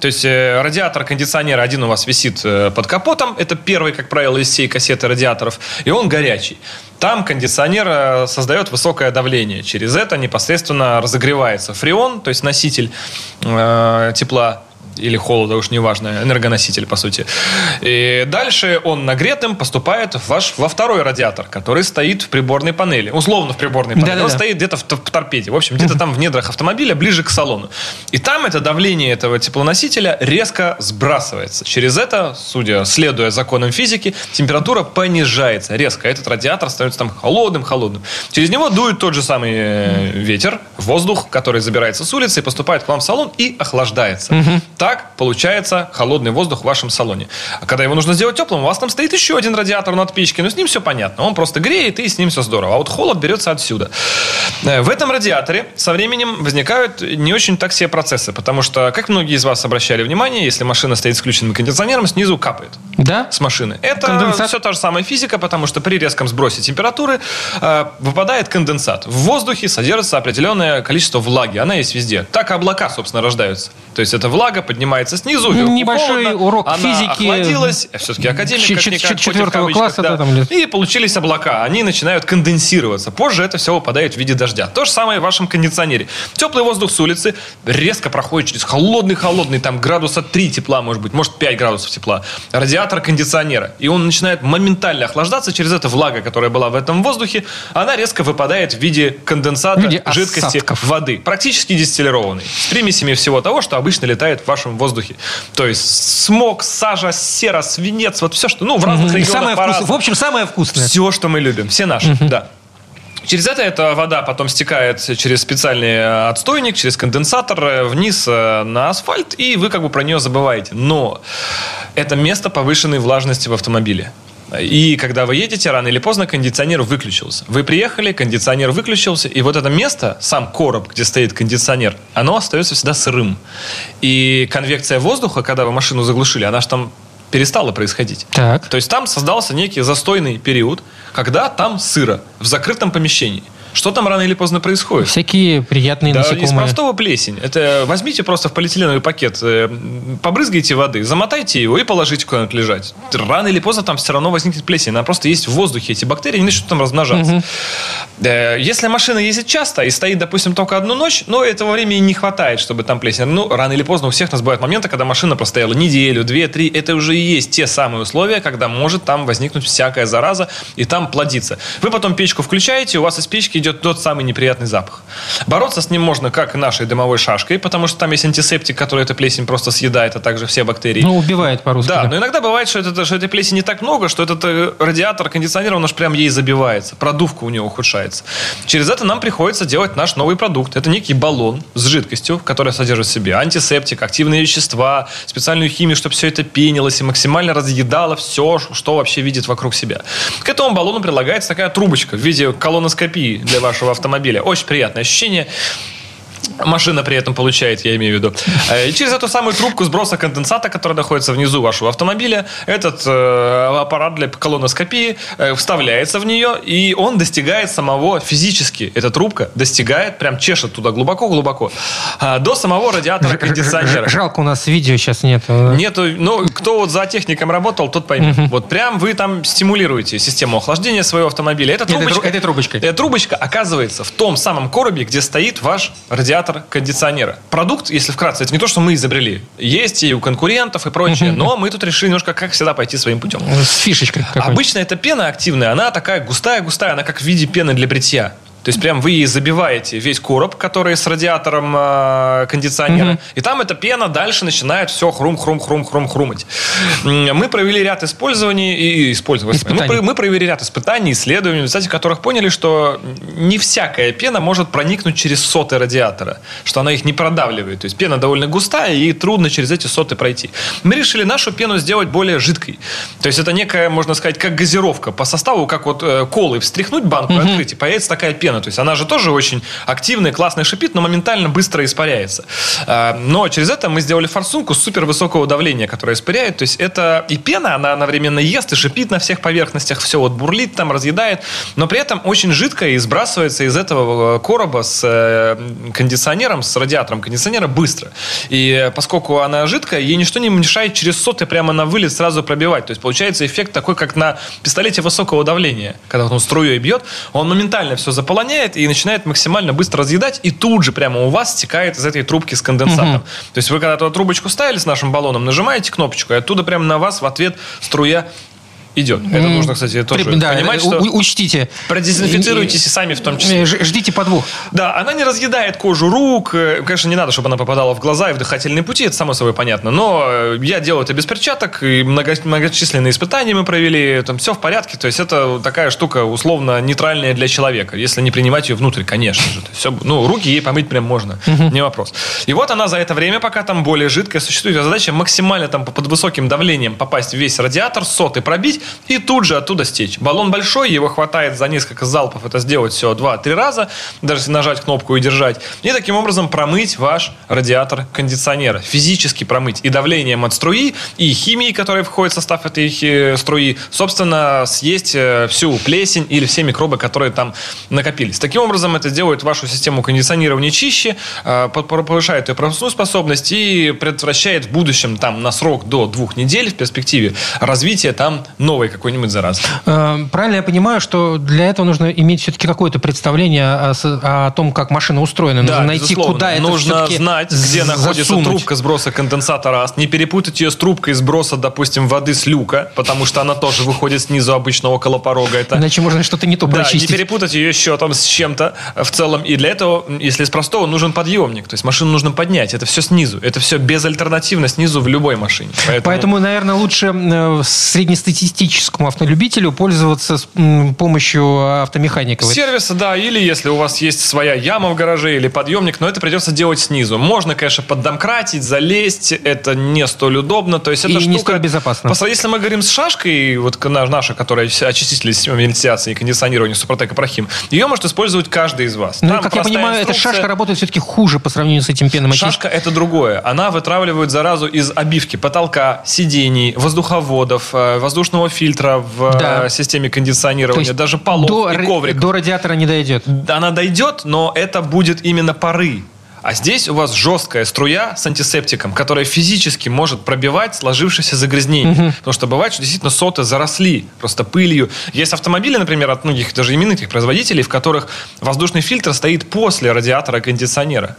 То есть э, радиатор кондиционера один у вас висит э, под капотом. Это первый, как правило, из всей кассеты радиаторов. И он горячий. Там кондиционер э, создает высокое давление. Через это непосредственно разогревается фреон, то есть носитель э, тепла или холода, уж неважно, энергоноситель, по сути. И дальше он нагретым поступает в ваш, во второй радиатор, который стоит в приборной панели. Условно в приборной панели. Да-да-да. Он стоит где-то в, в торпеде. В общем, где-то там в недрах автомобиля, ближе к салону. И там это давление этого теплоносителя резко сбрасывается. Через это, судя, следуя законам физики, температура понижается резко. Этот радиатор становится там холодным-холодным. Через него дует тот же самый э, ветер, воздух, который забирается с улицы и поступает к вам в салон и охлаждается. Так получается холодный воздух в вашем салоне. А когда его нужно сделать теплым, у вас там стоит еще один радиатор над печкой, но с ним все понятно. Он просто греет, и с ним все здорово. А вот холод берется отсюда. Э, В этом радиаторе со временем возникают не очень так себе процессы, потому что, как многие из вас обращали внимание, если машина стоит с включенным кондиционером, снизу капает Да? с машины. Это Конденсат? все та же самая физика, потому что при резком сбросе температуры э, выпадает конденсат. В воздухе содержится определенное количество влаги. Она есть везде. Так облака, собственно, рождаются. То есть эта влага поднимается снизу, вверху Небольшой холодно, урок она физики. охладилась, все-таки академик, Ч- как ч- никак, хоть и в четвертого класса, да, там, или- И получились облака. Они начинают конденсироваться. Позже это все выпадает в виде дождя. То же самое в вашем кондиционере. Теплый воздух с улицы резко проходит через холодный-холодный, там градуса 3 тепла, может быть, может 5 градусов тепла. Радиатор кондиционера. И он начинает моментально охлаждаться. Через это влага, которая была в этом воздухе, она резко выпадает в виде конденсата, В виде жидкости, осадков. воды. Практически дистиллированной. С примесями всего того, что обычно летает в вашем воздухе. То есть смог, сажа, сера, свинец, вот все, что... Ну, в разных И регионах самое по-разному. В общем, самое вкусное. Все, что мы любим, все наши, да. Через это эта вода потом стекает через специальный э, отстойник, через конденсатор э, вниз э, на асфальт, и вы как бы про нее забываете. Но это место повышенной влажности в автомобиле. И когда вы едете, рано или поздно кондиционер выключился. Вы приехали, кондиционер выключился, и вот это место, сам короб, где стоит кондиционер, оно остается всегда сырым. И конвекция воздуха, когда вы машину заглушили, она же там перестала происходить. Так. То есть там создался некий застойный период, когда там сыро, в закрытом помещении. Что там рано или поздно происходит? Всякие приятные Да, из насекомые. простого плесень. Это возьмите просто в полиэтиленовый пакет, э, побрызгайте воды, замотайте его и положите куда-нибудь лежать. Рано или поздно там все равно возникнет плесень. Она просто есть в воздухе. Эти бактерии, они начнут там размножаться. Э, Если машина ездит часто и стоит, допустим, только одну ночь, но этого времени не хватает, чтобы там плесень. Ну, рано или поздно у всех нас бывают моменты, когда машина простояла неделю, две, три. Это уже и есть те самые условия, когда может там возникнуть всякая зараза и там плодиться. Вы потом печку включаете, у вас из печки идет тот самый неприятный запах. Бороться с ним можно как нашей дымовой шашкой, потому что там есть антисептик, который эту плесень просто съедает, а также все бактерии. Ну, убивает по-русски. Да, да. но иногда бывает, что, это, что этой плесени не так много, что этот э, радиатор кондиционера, он аж прям ей забивается. Продувка у него ухудшается. Через это нам приходится делать наш новый продукт. Это некий баллон с жидкостью, которая содержит в себе антисептик, активные вещества, специальную химию, чтобы все это пенилось и максимально разъедало все, что вообще видит вокруг себя. К этому баллону прилагается такая трубочка в виде колоноскопии для вашего автомобиля. Очень приятное ощущение. Машина при этом получает, я имею в виду. Э, И через эту самую трубку сброса конденсата, которая находится внизу вашего автомобиля, этот э, аппарат для колоноскопии э, вставляется в нее, и он достигает самого физически, эта трубка достигает, прям чешет туда глубоко-глубоко, а, до самого радиатора кондиционера. Жалко, у нас видео сейчас нет. Нету, ну, кто вот за техником работал, тот поймет. Вот прям вы там стимулируете систему охлаждения своего автомобиля. Эта Этой трубочка, тру- этой трубочкой. Эта трубочка оказывается в том самом коробе, где стоит ваш радиатор кондиционера. Продукт, если вкратце, это не то, что мы изобрели. Есть и у конкурентов и прочее, но мы тут решили немножко, как всегда, пойти своим путем. С фишечкой. Обычно эта пена активная, она такая густая-густая, она как в виде пены для бритья. То есть прям вы ей забиваете весь короб, который с радиатором э, кондиционера, и там эта пена дальше начинает все хрум-хрум-хрум-хрум-хрумать. Мы провели ряд использований и использовали. Мы, мы провели ряд испытаний, исследований, в результате которых поняли, что не всякая пена может проникнуть через соты радиатора, что она их не продавливает. То есть пена довольно густая, и трудно через эти соты пройти. Мы решили нашу пену сделать более жидкой. То есть это некая, можно сказать, как газировка по составу, как вот э, колой встряхнуть банку и открыть, и появится такая пена. То есть она же тоже очень активная, классная шипит, но моментально быстро испаряется. А, Но через это мы сделали форсунку с супер высокого давления, которая испаряет. То есть это и пена, она одновременно ест и шипит на всех поверхностях, все вот бурлит там, разъедает, но при этом очень жидкая и сбрасывается из этого э, короба с э, кондиционером, с радиатором кондиционера быстро. И поскольку она жидкая, ей ничто не мешает через соты прямо на вылет сразу пробивать. То есть получается эффект такой, как на пистолете высокого давления. Когда он струей бьет, он моментально все заполоняет и начинает максимально быстро разъедать, и тут же прямо у вас стекает из этой трубки с конденсатом. То есть вы когда туда трубочку ставили с нашим баллоном, нажимаете кнопочку, и оттуда прямо на вас в ответ струя идет. Это нужно, кстати, тоже При- да, понимать, что у- учтите. продезинфицируйтесь и сами в том числе. Э, Ждите подвох. Да, она не разъедает кожу рук. Э, Конечно, не надо, чтобы она попадала в глаза и в дыхательные пути, это само собой понятно. Но э, я делаю это без перчаток, и много- многочисленные испытания мы провели, там все в порядке. То есть это такая штука условно нейтральная для человека, если не принимать ее внутрь, конечно же. Всё- ну, руки ей помыть прям можно, не вопрос. И вот она за это время, пока там более жидкая существует, задача максимально там под высоким давлением попасть в весь радиатор, соты пробить и тут же оттуда стечь. Баллон большой, его хватает за несколько залпов это сделать все два-три раза, даже если нажать кнопку и держать. И таким образом промыть ваш радиатор кондиционера. Физически промыть. И давлением от струи, и химией, которая входит в состав этой э, струи, собственно, съесть э, всю плесень или все микробы, которые там накопились. Таким образом, это делает вашу систему кондиционирования чище, э, по- по- повышает ее пропускную способность и предотвращает в будущем, там, на срок до двух недель в перспективе, развитие там новой какой-нибудь заразы. Э, Правильно я понимаю, что для этого нужно иметь все-таки какое-то представление о, с- о том, как машина устроена. Нужно найти, безусловно. куда это Нужно знать, где находится засунуть. трубка сброса конденсата раз. Не перепутать ее с трубкой сброса, допустим, воды с люка, потому что она тоже выходит снизу обычного околопорога. Это Иначе можно что-то не то да, не прочистить. перепутать ее еще там с чем-то в целом. И для этого, если из простого, нужен подъемник. То есть машину нужно поднять. Это все снизу. Это все безальтернативно снизу в любой машине. Поэтому, наверное, лучше э, среднестатистическому автолюбителю пользоваться с помощью автомеханика. Сервиса, да, или если у вас есть своя яма в гараже или подъемник, но это придется делать снизу. Можно, конечно, поддомкратить, залезть, это не столь удобно, то есть И эта не штука... столь безопасно. По Если мы говорим с шашкой, вот наша, которая очиститель системы вентиляции и кондиционирования Супротек Апрахим, ее может использовать каждый из вас. Ну, Там как я понимаю, эта инструкция. шашка работает все-таки хуже по сравнению с этим пеном. Шашка это другое. Она вытравливает заразу из обивки потолка, сидений, воздуховодов, э, воздушного воздушного фильтра в Да. э, системе То кондиционирования, даже полов до, и ковриков. до радиатора не дойдет. Она дойдет, но это будет именно пары. А здесь у вас жесткая струя с антисептиком, которая физически может пробивать сложившееся загрязнение. Потому что бывает, что действительно соты заросли просто пылью. Есть автомобили, например, от многих даже именитых производителей, в которых воздушный фильтр стоит после радиатора кондиционера.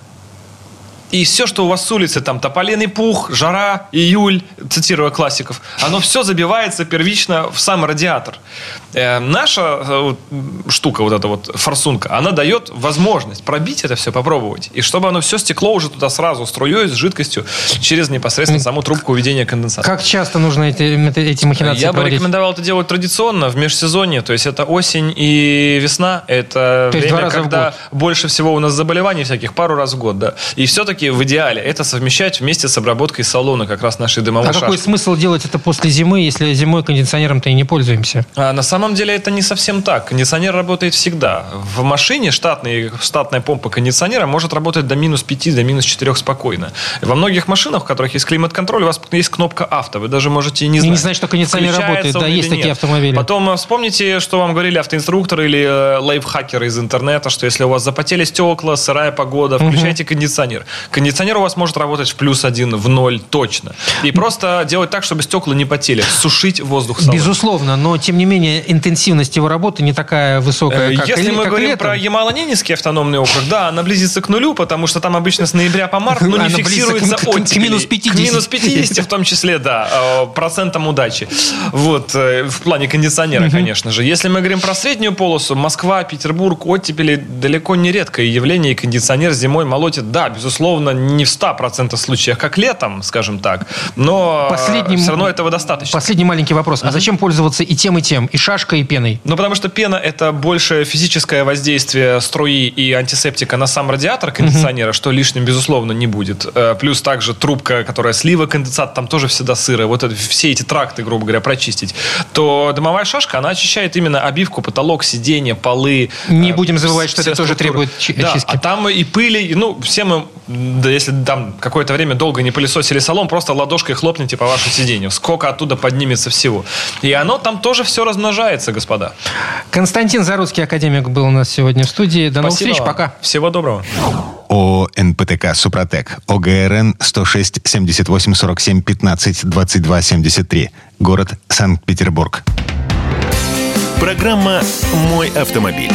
И все, что у вас с улицы, там тополиный пух, жара, июль, цитируя классиков, оно все забивается первично в сам радиатор. Э, наша э, штука, вот эта вот форсунка, она дает возможность пробить это все, попробовать. И чтобы оно все стекло уже туда сразу струей с жидкостью через непосредственно саму трубку уведения конденсата. Как часто нужно эти, эти- махинации Я бы проводить? рекомендовал это делать традиционно, в межсезонье. То есть это осень и весна. Это время, когда больше всего у нас заболеваний всяких, пару раз в год, да. И все-таки в идеале это совмещать вместе с обработкой салона как раз нашей дымовой А какой шашки. смысл делать это после зимы, если зимой кондиционером-то и не пользуемся? А на самом деле это не совсем так. Кондиционер работает всегда. В машине штатный, штатная помпа кондиционера может работать до минус 5, до минус 4 спокойно. Во многих машинах, в которых есть климат-контроль, у вас есть кнопка авто. Вы даже можете и не И знать. не знать, что кондиционер работает. Да, есть такие нет. автомобили. Потом э, вспомните, что вам говорили автоинструкторы или э, лайфхакеры из интернета, что если у вас запотели стекла, сырая погода, включайте кондиционер. Кондиционер у вас может работать в плюс один, в ноль точно. И просто делать так, чтобы стекла не потели. Сушить воздух в салоне. Безусловно, но тем не менее интенсивность его работы не такая высокая, Э, как, Если мы как говорим летом. про Ямало-Ненецкий автономный округ, да, она близится к нулю, потому что там обычно с ноября по март, ну, не Она фиксируется к- к- к оттепели. минус 50. К минус 50, в том числе, да, э, процентом удачи. Вот, э, в плане кондиционера, конечно же. Если мы говорим про среднюю полосу, Москва, Петербург, оттепели далеко не редкое явление, и кондиционер зимой молотит, да, безусловно, не в 100% случаях, как летом, скажем так, но Последним- все равно этого достаточно. Последний маленький вопрос. А зачем пользоваться и тем, и тем? И шашкой, и пеной? Ну, потому что пена – это больше физическое воздействие струи и антисептика на сам радиатор кондиционера, что лишним, безусловно, не будет. Э, Плюс также трубка, которая слива конденсат, там тоже всегда сырая. Вот это, все эти тракты, грубо говоря, прочистить. То дымовая шашка, она очищает именно обивку, потолок, сиденье, полы. Не э, будем забывать, что это тоже требует чи- Да, очистки. а там и пыли, ну, все мы, да, если там какое-то время долго не пылесосили салон, просто ладошкой хлопните по вашему сиденью. Сколько оттуда поднимется всего. И оно там тоже все размножается, господа. Константин Заруцкий, академик, был у нас сегодня в студии. До новых Спасибо встреч, вам. пока. Всего доброго. ООО «НПТК Супротек», ОГРН 106 78 47 15 22 73, город Санкт-Петербург. Программа «Мой автомобиль».